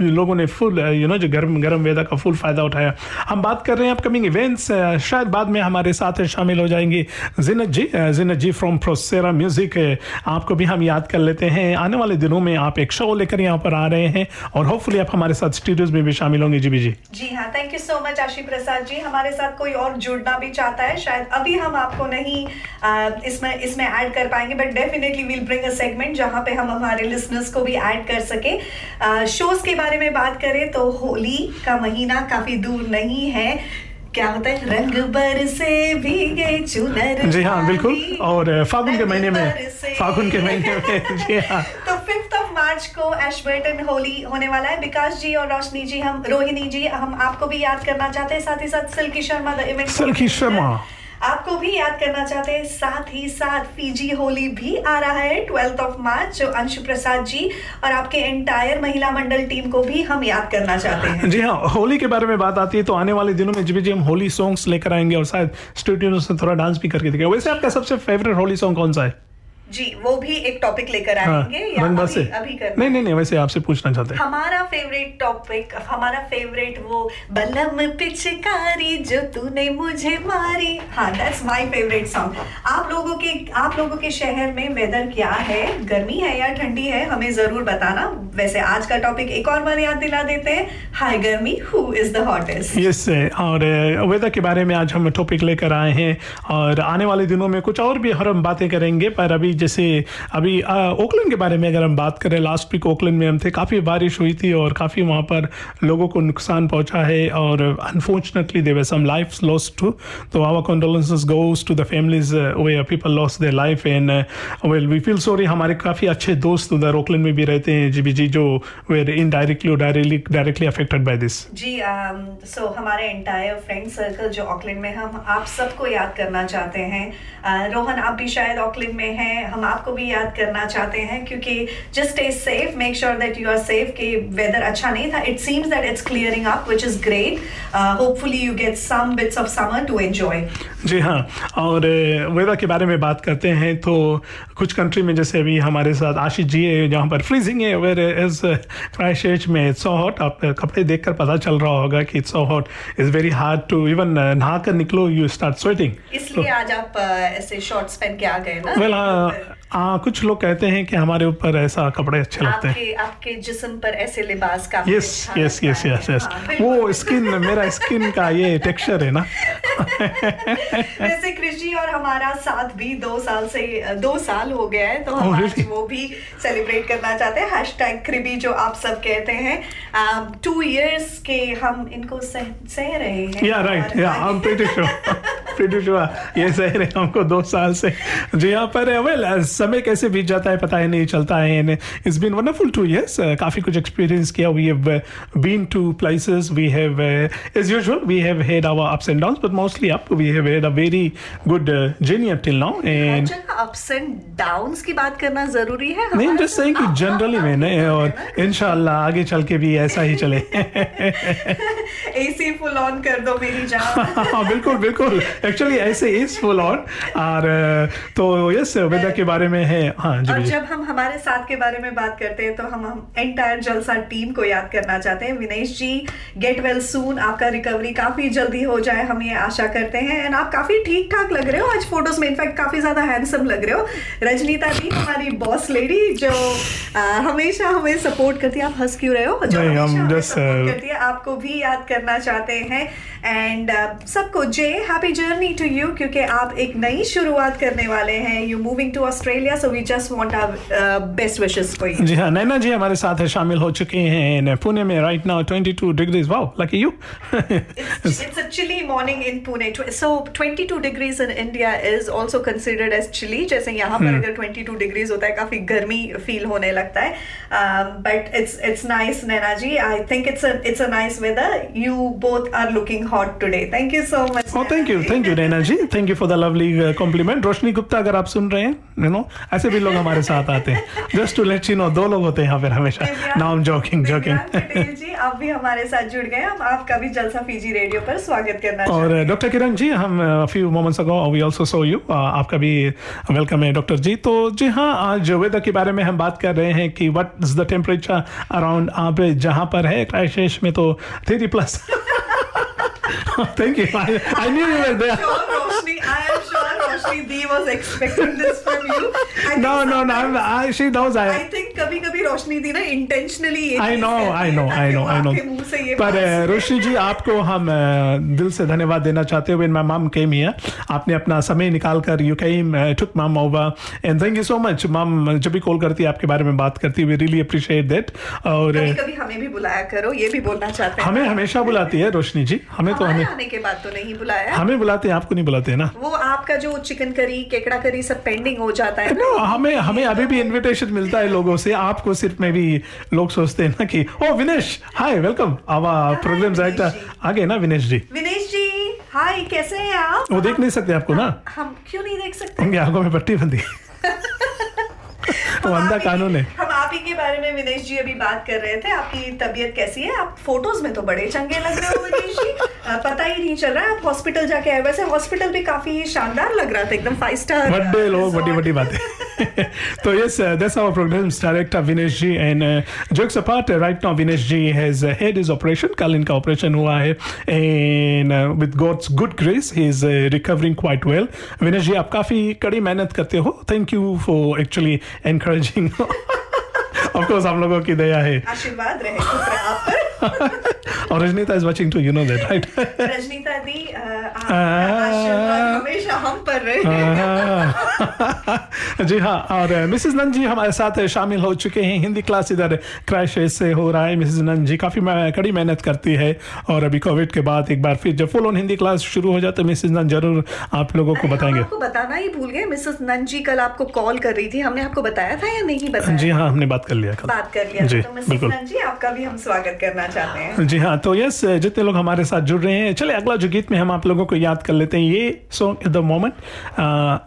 लोगों ने फुल यू नो जो गर्म गर्म वेदर का फुल फ़ायदा उठाया। हम बात कर रहे हैं अपकमिंग इवेंट्स शायद बाद में हमारे साथ शामिल हो जाएँगे जिनत जी। जिनत जी फ्रॉम प्रोसेरा म्यूज़िक आपको भी हम याद कर लेते हैं। आने वाले दिनों में आप एक शो लेकर यहाँ पर आ रहे हैं और होपफुली आप हमारे साथ स्टूडियोज में भी शामिल होंगे। जी बी जी। जी हाँ thank you so much Ashi Prasad ji, हमारे साथ कोई और जुड़ना भी चाहता है, शायद अभी हम आपको नहीं इसमें इसमें ऐड कर पाएँगे but definitely will bring a segment जहाँ पे हम हमारे लिसनर्स को भी ऐड कर सके। शोज़ के बारे में बात करें तो होली का महीना काफ़ी दूर नहीं है। क्या होता है? रंग बर से भीगे चुनर जी हाँ बिल्कुल। और फागुन के महीने में फागुन के महीने में जी हाँ। तो फिफ्थ ऑफ़ मार्च को एशबर्टन होली होने वाला है। विकास जी और रोशनी जी हम रोहिणी जी हम आपको भी याद करना चाहते हैं। साथ ही साथ सिल्की शर्मा द इवेंट सिल्की शर्मा। आपको भी याद करना चाहते हैं, साथ ही साथ फीजी होली भी आ रहा है ट्वेल्थ ऑफ़ मार्च जो अंशु प्रसाद जी और आपके एंटायर महिला मंडल टीम को भी हम याद करना चाहते हैं। जी हाँ होली के बारे में बात आती है तो आने वाले दिनों में जब जी हम होली सॉन्ग्स लेकर आएँगे और शायद स्टूडियो से थोड़ा डांस भी करके दिखाएँगे। वैसे आपका सबसे फेवरेट होली सॉन्ग कौन सा है? जी वो भी एक टॉपिक लेकर आएँगे हाँ या से अभी, अभी करना नहीं नहीं नहीं वैसे आपसे पूछना चाहते हैं। हमारा फेवरेट टॉपिक हमारा फेवरेट वो बलम पिचकारी जो तूने मुझे मारी। हाँ दैट्स माय फेवरेट सॉन्ग आप लोगों के आप लोगों के शहर में वेदर क्या है? गर्मी है या ठंडी है? हमें ज़रूर बताना। वैसे आज का टॉपिक एक और बार याद दिला देते हैं। हाय गर्मी who is the hottest yes और वेदर के बारे में आज हम टॉपिक लेकर आए हैं। और आने वाले दिनों में कुछ और भी हर हम बातें करेंगे पर अभी जैसे अभी ओकलैंड के बारे में अगर हम बात करें लास्ट वीक ओकलैंड में हम थे काफ़ी बारिश हुई थी और काफ़ी वहाँ पर लोगों को नुकसान पहुँचा है और unfortunately there were some life lost too तो our condolences goes to the families way people lost their life and well we feel sorry हमारे काफ़ी अच्छे दोस्त उधर ओकलैंड में भी रहते हैं जी जी जो वेर इनडायरेक्टली और directly directly affected by this ji so हमारे एंटायर फ्रेंड सर्कल जो ऑकलैंड में हम आप सबको याद करना चाहते हैं। अ, रोहन आप भी शायद ऑकलैंड में हैं हम आपको भी याद करना चाहते हैं क्योंकि just stay safe make sure that you are safe कि वेदर अच्छा नहीं था। It seems that it's clearing up which is great hopefully you get some bits of summer to enjoy जी हाँ और वेदर के बारे में बात करते हैं तो कुछ कंट्री में जैसे अभी हमारे साथ आशीष जी है जहाँ पर फ्रीजिंग है वेर इज़ क्राइस्ट में इट्स सो हॉट आप कपड़े देखकर पता चल रहा होगा कि it's so hot is very hard to even नहा कर निकलो यू स्टार्ट स्वेटिंग इसलिए आज आप ऐसे शॉर्ट्स पहन के आ गए ना? वेल हाँ कुछ लोग कहते हैं कि हमारे ऊपर ऐसा कपड़े अच्छे लगते हैं। आपके आपके जिस्म पर ऐसे लिबास काफ़ी yes yes yes yes yes वो स्किन मेरा स्किन का ये टेक्सचर है ना। वैसे कृषि और हमारा साथ भी दो साल से दो साल हो गया है तो हम Oh, आज really? वो भी सेलिब्रेट करना चाहते हैं। हैश टैग कृबी जो आप सब कहते हैं। टू इयर्स के हम इनको सह, सह रहे हैं। Yeah right yeah I am pretty sure pretty sure ये सह रहे हमको दो साल से। जी हाँ पर वेल समय कैसे बीत जाता है पता ही नहीं चलता है it's been wonderful two years काफ़ी कुछ एक्सपीरियंस किया we have been to places we have as usual we have had our ups and downs but mostly up we have had a very good journey up till now and ups and downs की बात करना ज़रूरी है नहीं just saying कि generally मैंने और इंशाल्लाह आगे चल के भी ऐसा ही चले। एसी फुल ऑन कर दो मेरी जान। हाँ बिल्कुल बिल्कुल। एक्चुअली ऐसे इज़ फुल ऑन और uh, तो यस वेदर के बारे में है। हाँ जी और जब हम हमारे साथ के बारे में बात करते हैं तो हम हम एंटायर जलसा टीम को याद करना चाहते हैं। Vinesh ji get well soon आपका रिकवरी काफ़ी जल्दी हो जाए हम ये आशा करते हैं। एंड आप काफ़ी ठीक ठाक लग रहे हो। आज फ़ोटोज़ में इनफैक्ट काफ़ी ज़्यादा हैंडसम लग रहे हो। रजनीता जी हमारी बॉस लेडी जो आ, हमेशा हमें सपोर्ट करती है। आप हंस क्यों रहे हो? जो हमेशा just, uh, करती है आपको भी याद करना चाहते हैं। एंड सबको जे हैप्पी जर्नी टू यू क्योंकि आप एक नई शुरुआत करने वाले हैं। You moving to Australia Australia so we just want our best wishes for you जी हाँ नैना जी हमारे साथ है शामिल हो चुके हैं पुणे में right now 22 degrees wow lucky you it's a chilly morning in Pune so 22 degrees in India is also considered as chilly जैसे यहाँ पर hmm. अगर 22 डिग्रीज होता है काफ़ी गर्मी फील होने लगता है। But it's it's nice Naina ji. I think it's a it's a nice weather you both are looking hot today thank you so much oh thank you thank you Naina ji. Thank you for the lovely compliment Roshni Gupta अगर आप सुन रहे हैं you know ऐसे भी लोग हमारे साथ आते हैं. Just to let you know, दो लोग होते हैं यहाँ पर हमेशा. I'm joking, joking. जी आप भी हमारे साथ जुड़ गए हम आपका भी जलसा फीजी रेडियो पर स्वागत करना और डॉक्टर किरण जी हम few moments ago we also so you आपका भी वेलकम है डॉक्टर जी तो जी हाँ आज वेदर के बारे में हम बात कर रहे हैं कि what is the temperature around आप जहाँ पर है क्राइसिस में तो three plus thank you I knew you were there Sure, Roshni, I am sure Roshni D was expecting this from you. No, no, no. I'm, I, she knows I. I think कभी कभी रोशनी दी ना intentionally I know I know I know I know पर रोशनी जी आपको हम दिल से धन्यवाद देना चाहते हुए माई मम केम हियर आपने अपना समय निकाल कर you came took mum over and thank you so much mum जब भी कॉल करती है आपके बारे में बात करती है वी रियली अप्रिशिएट दैट और कभी कभी हमें भी बुलाया करो ये भी बोलना चाहते हैं। हमें हमेशा बुलाती है रोशनी जी हमें तो हमें आने के बाद तो नहीं बुलाया। हमें बुलाते हैं आपको नहीं बुलाते हैं ना? वो आपका जो चिकन करी केकड़ा करी सब पेंडिंग हो जाता है हमें हमें अभी भी इनविटेशन मिलता है लोगों से आपको सिर्फ़ में भी लोग सोचते हैं ना कि ओ Vinesh hi welcome our programme director आ गए ना विनेश जी? विनेश जी हाय कैसे हैं आप? वो देख नहीं सकते आपको ना? हम क्यों नहीं देख सकते? आपको में पट्टी बंदी वो अंधा कानून है हम आप ही के बारे में विनेश जी अभी बात कर रहे थे आपकी तबीयत कैसी है आप फ़ोटोज़ में तो बड़े चंगे लग रहे हो विनेश जी पता ही नहीं चल रहा है आप हॉस्पिटल जाके आए वैसे हॉस्पिटल भी काफ़ी शानदार लग रहा था एकदम फाइव स्टार बड़े लोग बड़ी बड़ी बातें so yes, uh, that's our program's director Vinesh ji. And uh, jokes apart, uh, right now Vinesh ji has uh, had his operation. कल इनका operation हुआ है and uh, with God's good grace, he is uh, recovering quite well. Vinesh ji, आप काफ़ी कड़ी मेहनत करते हो. Thank you for actually encouraging. Of course हम लोगों की दया है. आशीर्वाद रहे आप पर और Rajnita is watching too. You know that, right? Rajnita di हमेशा हम पर रहे। जी हाँ और मिसेस नंद जी हमारे साथ शामिल हो चुके हैं हिंदी क्लास इधर क्रैश से हो रहा है। मिसेस नंद जी काफ़ी कड़ी मेहनत करती है और अभी कोविड के बाद एक बार फिर जब फुल ऑन हिंदी क्लास शुरू हो जाए तो मिसेस नंद ज़रूर आप लोगों को बताएँगे। आपको बताना ही भूल गए। मिसेस नंद जी कल आपको कॉल कर रही थी। हमने आपको बताया था या नहीं बताया? जी हाँ हमने बात कर लिया बात कर लिया। जी तो बिल्कुल। जी आपका भी हम स्वागत करना चाहते हैं। जी हाँ तो यस जितने लोग हमारे साथ जुड़ रहे हैं चले अगला जो गीत में हम आप लोगों को याद कर लेते हैं ये song the moment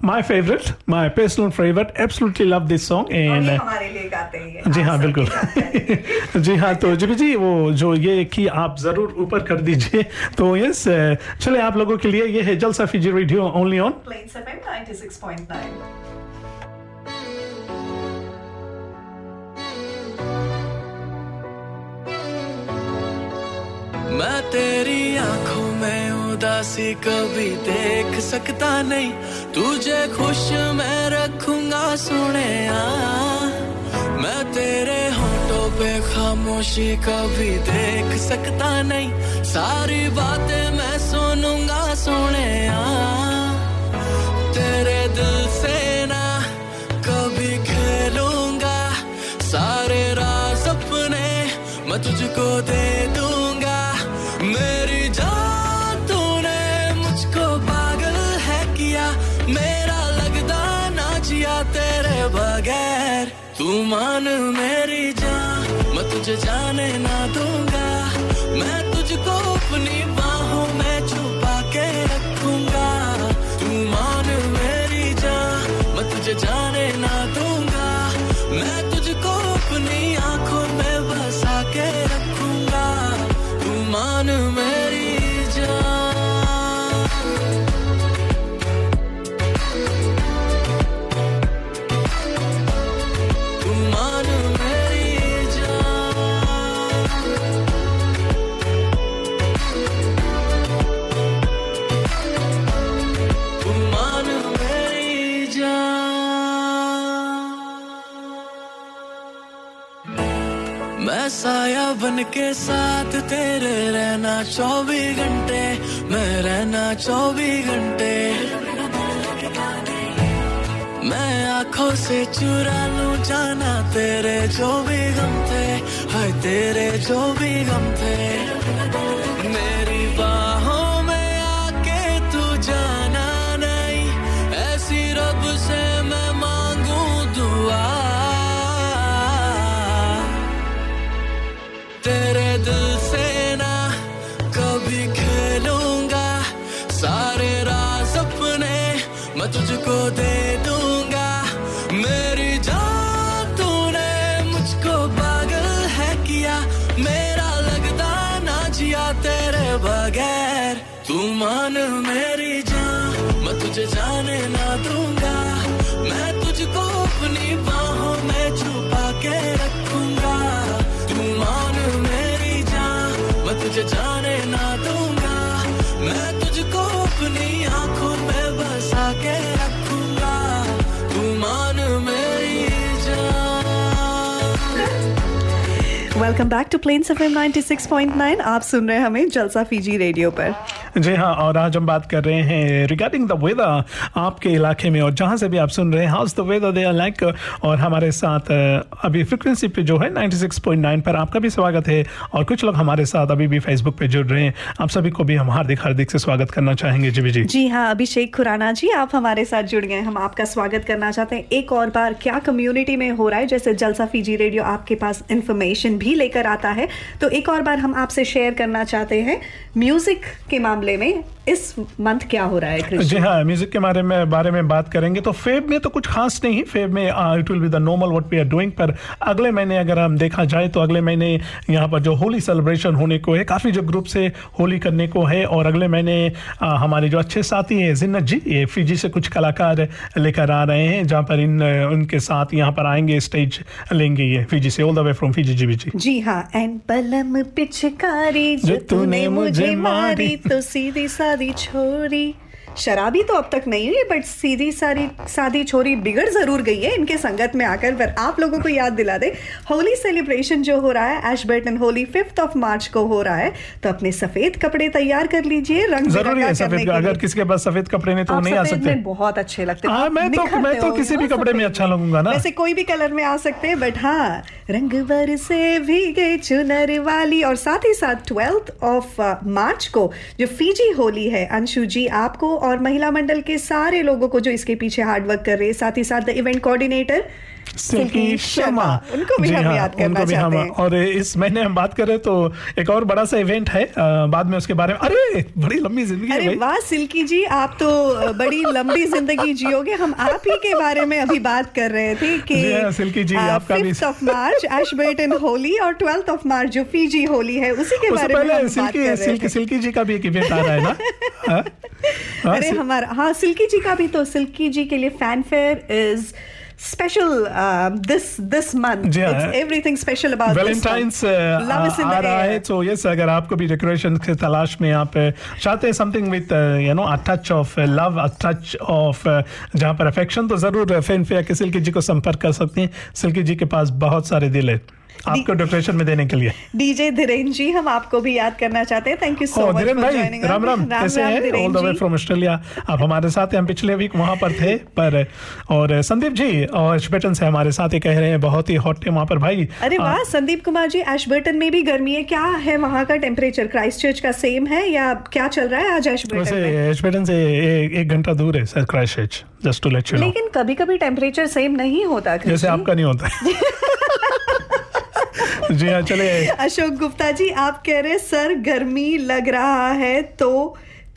my favourite my personal favourite absolutely love this song and हमारे लिए गाते हैं जी हाँ बिल्कुल। जी हाँ तो जी जी वो जो ये कि आप ज़रूर ऊपर कर दीजिए तो यस चले आप लोगों के लिए ये है Jalsa Fiji radio only on FM 96.9 मैं तेरी आँखों में उदासी कभी देख सकता नहीं। तुझे खुश मैं रखूँगा, सुने मैं तेरे होठों पे खामोशी कभी देख सकता नहीं। सारी बातें मैं सुनूँगा, सुने तेरे दिल से ना कभी खेलूँगा। सारे राज अपने मैं तुझको दे दूँगा मान मेरी जान, मैं तुझे जाने ना दूँगा। मैं तुझको अपनी बाहों में छुपा के रखूँगा। तू मान मेरी जान, मैं तुझे जाने ना दूँगा। मैं बन के साथ तेरे रहना चौबीस घंटे, मैं रहना चौबीस घंटे। मैं आँखों से चुरा लू जाना तेरे जो भी गम थे, हाय तेरे जो भी गम थे। तुझको दे दूँगा। मेरी जान तूने मुझको पागल है किया। मेरा लगदा ना जिया तेरे बगैर। तू मान मेरी जान, मैं तुझे जाने ना दूँगा। मैं तुझको अपनी बाहों में छुपा के रखूँगा। तू मान मेरी जान, मैं तुझे जाने ना दूँगा। मैं तुझको अपनी welcome back to plain FM 96.9 आप सुन रहे हैं हमें जलसा फीजी रेडियो पर। जी हाँ और आज हम बात कर रहे हैं रिगार्डिंग द वेदर आपके इलाके में, और जहाँ से भी आप सुन रहे हैं how's the weather there like और हमारे साथ अभी फ्रिक्वेंसी पे जो है 96.9 पर आपका भी स्वागत है, और कुछ लोग हमारे साथ अभी भी फेसबुक पे जुड़ रहे हैं। आप सभी को भी हम हार्दिक हार्दिक से स्वागत करना चाहेंगे। जी जी। जी हाँ अभिषेक खुराना जी, आप हमारे साथ जुड़ गए हम आपका स्वागत करना चाहते हैं। एक और बार, क्या कम्युनिटी में हो रहा है? जैसे जलसा फीजी रेडियो आपके पास इंफॉर्मेशन भी लेकर आता है। तो एक और बार हम आपसे शेयर करना चाहते हैं। म्यूज़िक के मामले में इस मंथ क्या हो रहा है जी हाँ म्यूज़िक के बारे में बारे में बात करेंगे तो फेब में तो कुछ खास नहीं फेब में it will be the normal what we are doing पर अगले महीने अगर हम देखा जाए तो अगले महीने यहाँ पर जो होली सेलिब्रेशन होने को है काफ़ी जो ग्रुप से होली करने को है और अगले महीने हमारे जो अच्छे साथी हैं जिन्नत जी ये फिजी से कुछ कलाकार लेकर आ रहे हैं जहाँ पर इन उनके साथ यहाँ पर आएँगे स्टेज लेंगे ये फिजी से all the way from Fiji जी जी जी हाँ एंड पलम पिचकारी जो तूने मुझे मारी तो सीधी सादी छोरी शराबी तो अब तक नहीं हुई बट सीधी सारी सादी छोरी बिगड़ ज़रूर गई है इनके संगत में आकर। पर आप लोगों को याद दिला दे होली सेलिब्रेशन जो हो रहा है Ashburton Holi fifth of March को हो रहा है तो अपने सफ़ेद कपड़े तैयार कर लीजिए रंग ज़रूरी है सफ़ेद अगर। किसी के पास सफ़ेद कपड़े नहीं तो नहीं आ सकते। बहुत अच्छे लगते हैं। हाँ मैं तो मैं तो किसी भी कपड़े में अच्छा लगूँगा ना। वैसे कोई भी कलर में आ सकते हैं बट हाँ रंग भर से भीगे चुनर वाली और साथ ही साथ ट्वेल्थ ऑफ़ मार्च को जो फीजी होली है अंशु जी आपको और महिला मंडल के सारे लोगों को जो इसके पीछे हार्ड वर्क कर रहे हैं साथ ही साथ the event coordinator Silky Sharma. उनको भी जी हम हाँ, याद करना भी चाहते हैं। और इस महीने हम बात करें तो एक और बड़ा सा इवेंट है अ, बाद में उसके बारे में। अरे बड़ी लंबी ज़िंदगी अरे वाह सिल्की जी आप तो बड़ी लंबी ज़िंदगी जियोगे। हम आप ही के बारे में अभी बात कर रहे थे कि हाँ, सिल्की जी, आपका ऑफ़ मार्च एशबर्टन होली और ट्वेल्थ ऑफ़ मार्च जो फीजी होली है उसी के बारे में सिल्की सिल्की जी का भी एक इवेंट आ रहा है ना? हाँ? हाँ, अरे हमारा हाँ सिल्की जी का भी तो सिल्की जी के लिए fan fair is special this this month. It's everything special about तो यस अगर आपको भी डेकोरेशन की तलाश में आप अ, चाहते हैं something with you know a touch of love a touch of जहाँ पर अफेक्शन तो ज़रूर फ़ैन फेयर के सिल्की जी को संपर्क कर सकते हैं। सिल्की जी के पास बहुत सारे दिल है। आपको डिप्रेशन में देने के लिए। डीजे धीरेन जी हम आपको भी याद करना चाहते हैं। Thank you so much for भाई राम राम कैसे हैं? All the way from Australia आप हमारे साथ हैं हम पिछले वीक वहाँ पर थे पर और संदीप जी और श्वेटन से हमारे साथ ही कह रहे हैं बहुत ही हॉट है वहाँ पर भाई। अरे वाह संदीप कुमार जी एशबर्टन में भी गर्मी है। क्या है वहाँ का टेम्परेचर क्राइस्ट चर्च का सेम है या क्या चल रहा है आज एशबर्टन में? एशबेटन से एक घंटा दूर है sir Christ just to let you know लेकिन कभी कभी टेम्परेचर सेम नहीं होता जैसे आपका नहीं होता। जी हाँ चले अशोक गुप्ता जी आप कह रहे हैं, सर गर्मी लग रहा है तो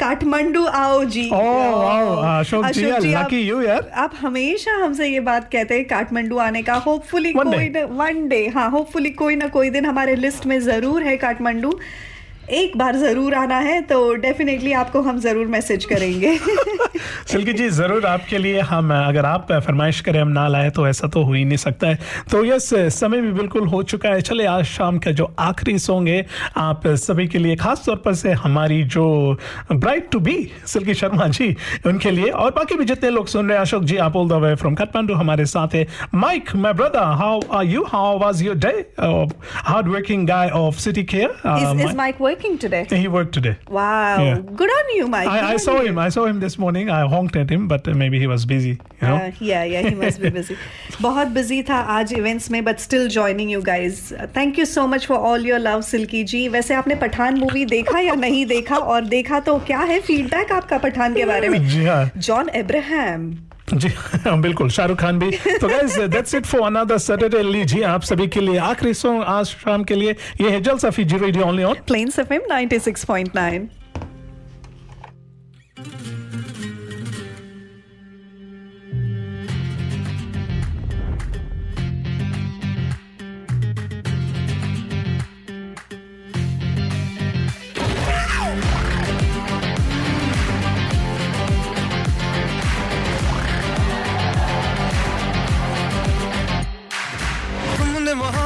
काठमांडू आओ जी वाओ, अशोक जी, आप- यू यार। आप हमेशा हमसे ये बात कहते हैं काठमांडू आने का होपफुली कोई. वन डे हाँ होपफुली कोई ना कोई दिन हमारे लिस्ट में ज़रूर है काठमांडू एक बार ज़रूर आना है तो डेफिनेटली आपको हम ज़रूर मैसेज करेंगे। सिल्की जी ज़रूर आपके लिए हम अगर आप फरमाइश करें हम ना लाए तो ऐसा तो हो ही नहीं सकता है। तो यस समय भी बिल्कुल हो चुका है। चले आज शाम का जो आखिरी सॉन्ग है आप सभी के लिए खास तौर पर से हमारी जो bride to be Silky Sharma ji उनके लिए। और बाकी भी जितने लोग सुन रहे हैं अशोक जी आप all the way from Kathmandu हमारे साथ है। Mike my brother how are you how was your day hard working guy of city care is Mike? Working today? he worked today Wow. Yeah. Good on you, Mike. I, I saw you. him. I saw him this morning. I honked at him, but uh, maybe he was busy. You know. Uh, yeah, yeah, he must be busy. बहुत busy था आज events में but still joining you guys thank you so much for all your love Silky ji वैसे आपने Pathan movie देखा या नहीं देखा और देखा तो क्या है फीडबैक आपका पठान के बारे में हाँ जॉन एब्राहम जी हाँ, बिल्कुल शाहरुख खान भी। तो guys that's it for another Saturday लीजिए आप सभी के लिए आखिरी सॉन्ग आज शाम के लिए। ये है Jalsa Fiji radio only on FM 96.9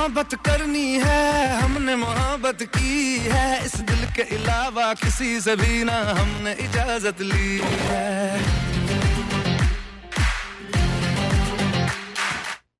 मोहब्बत करनी है, हमने मोहब्बत की है। इस दिल के अलावा किसी से भी ना हमने इजाज़त ली है।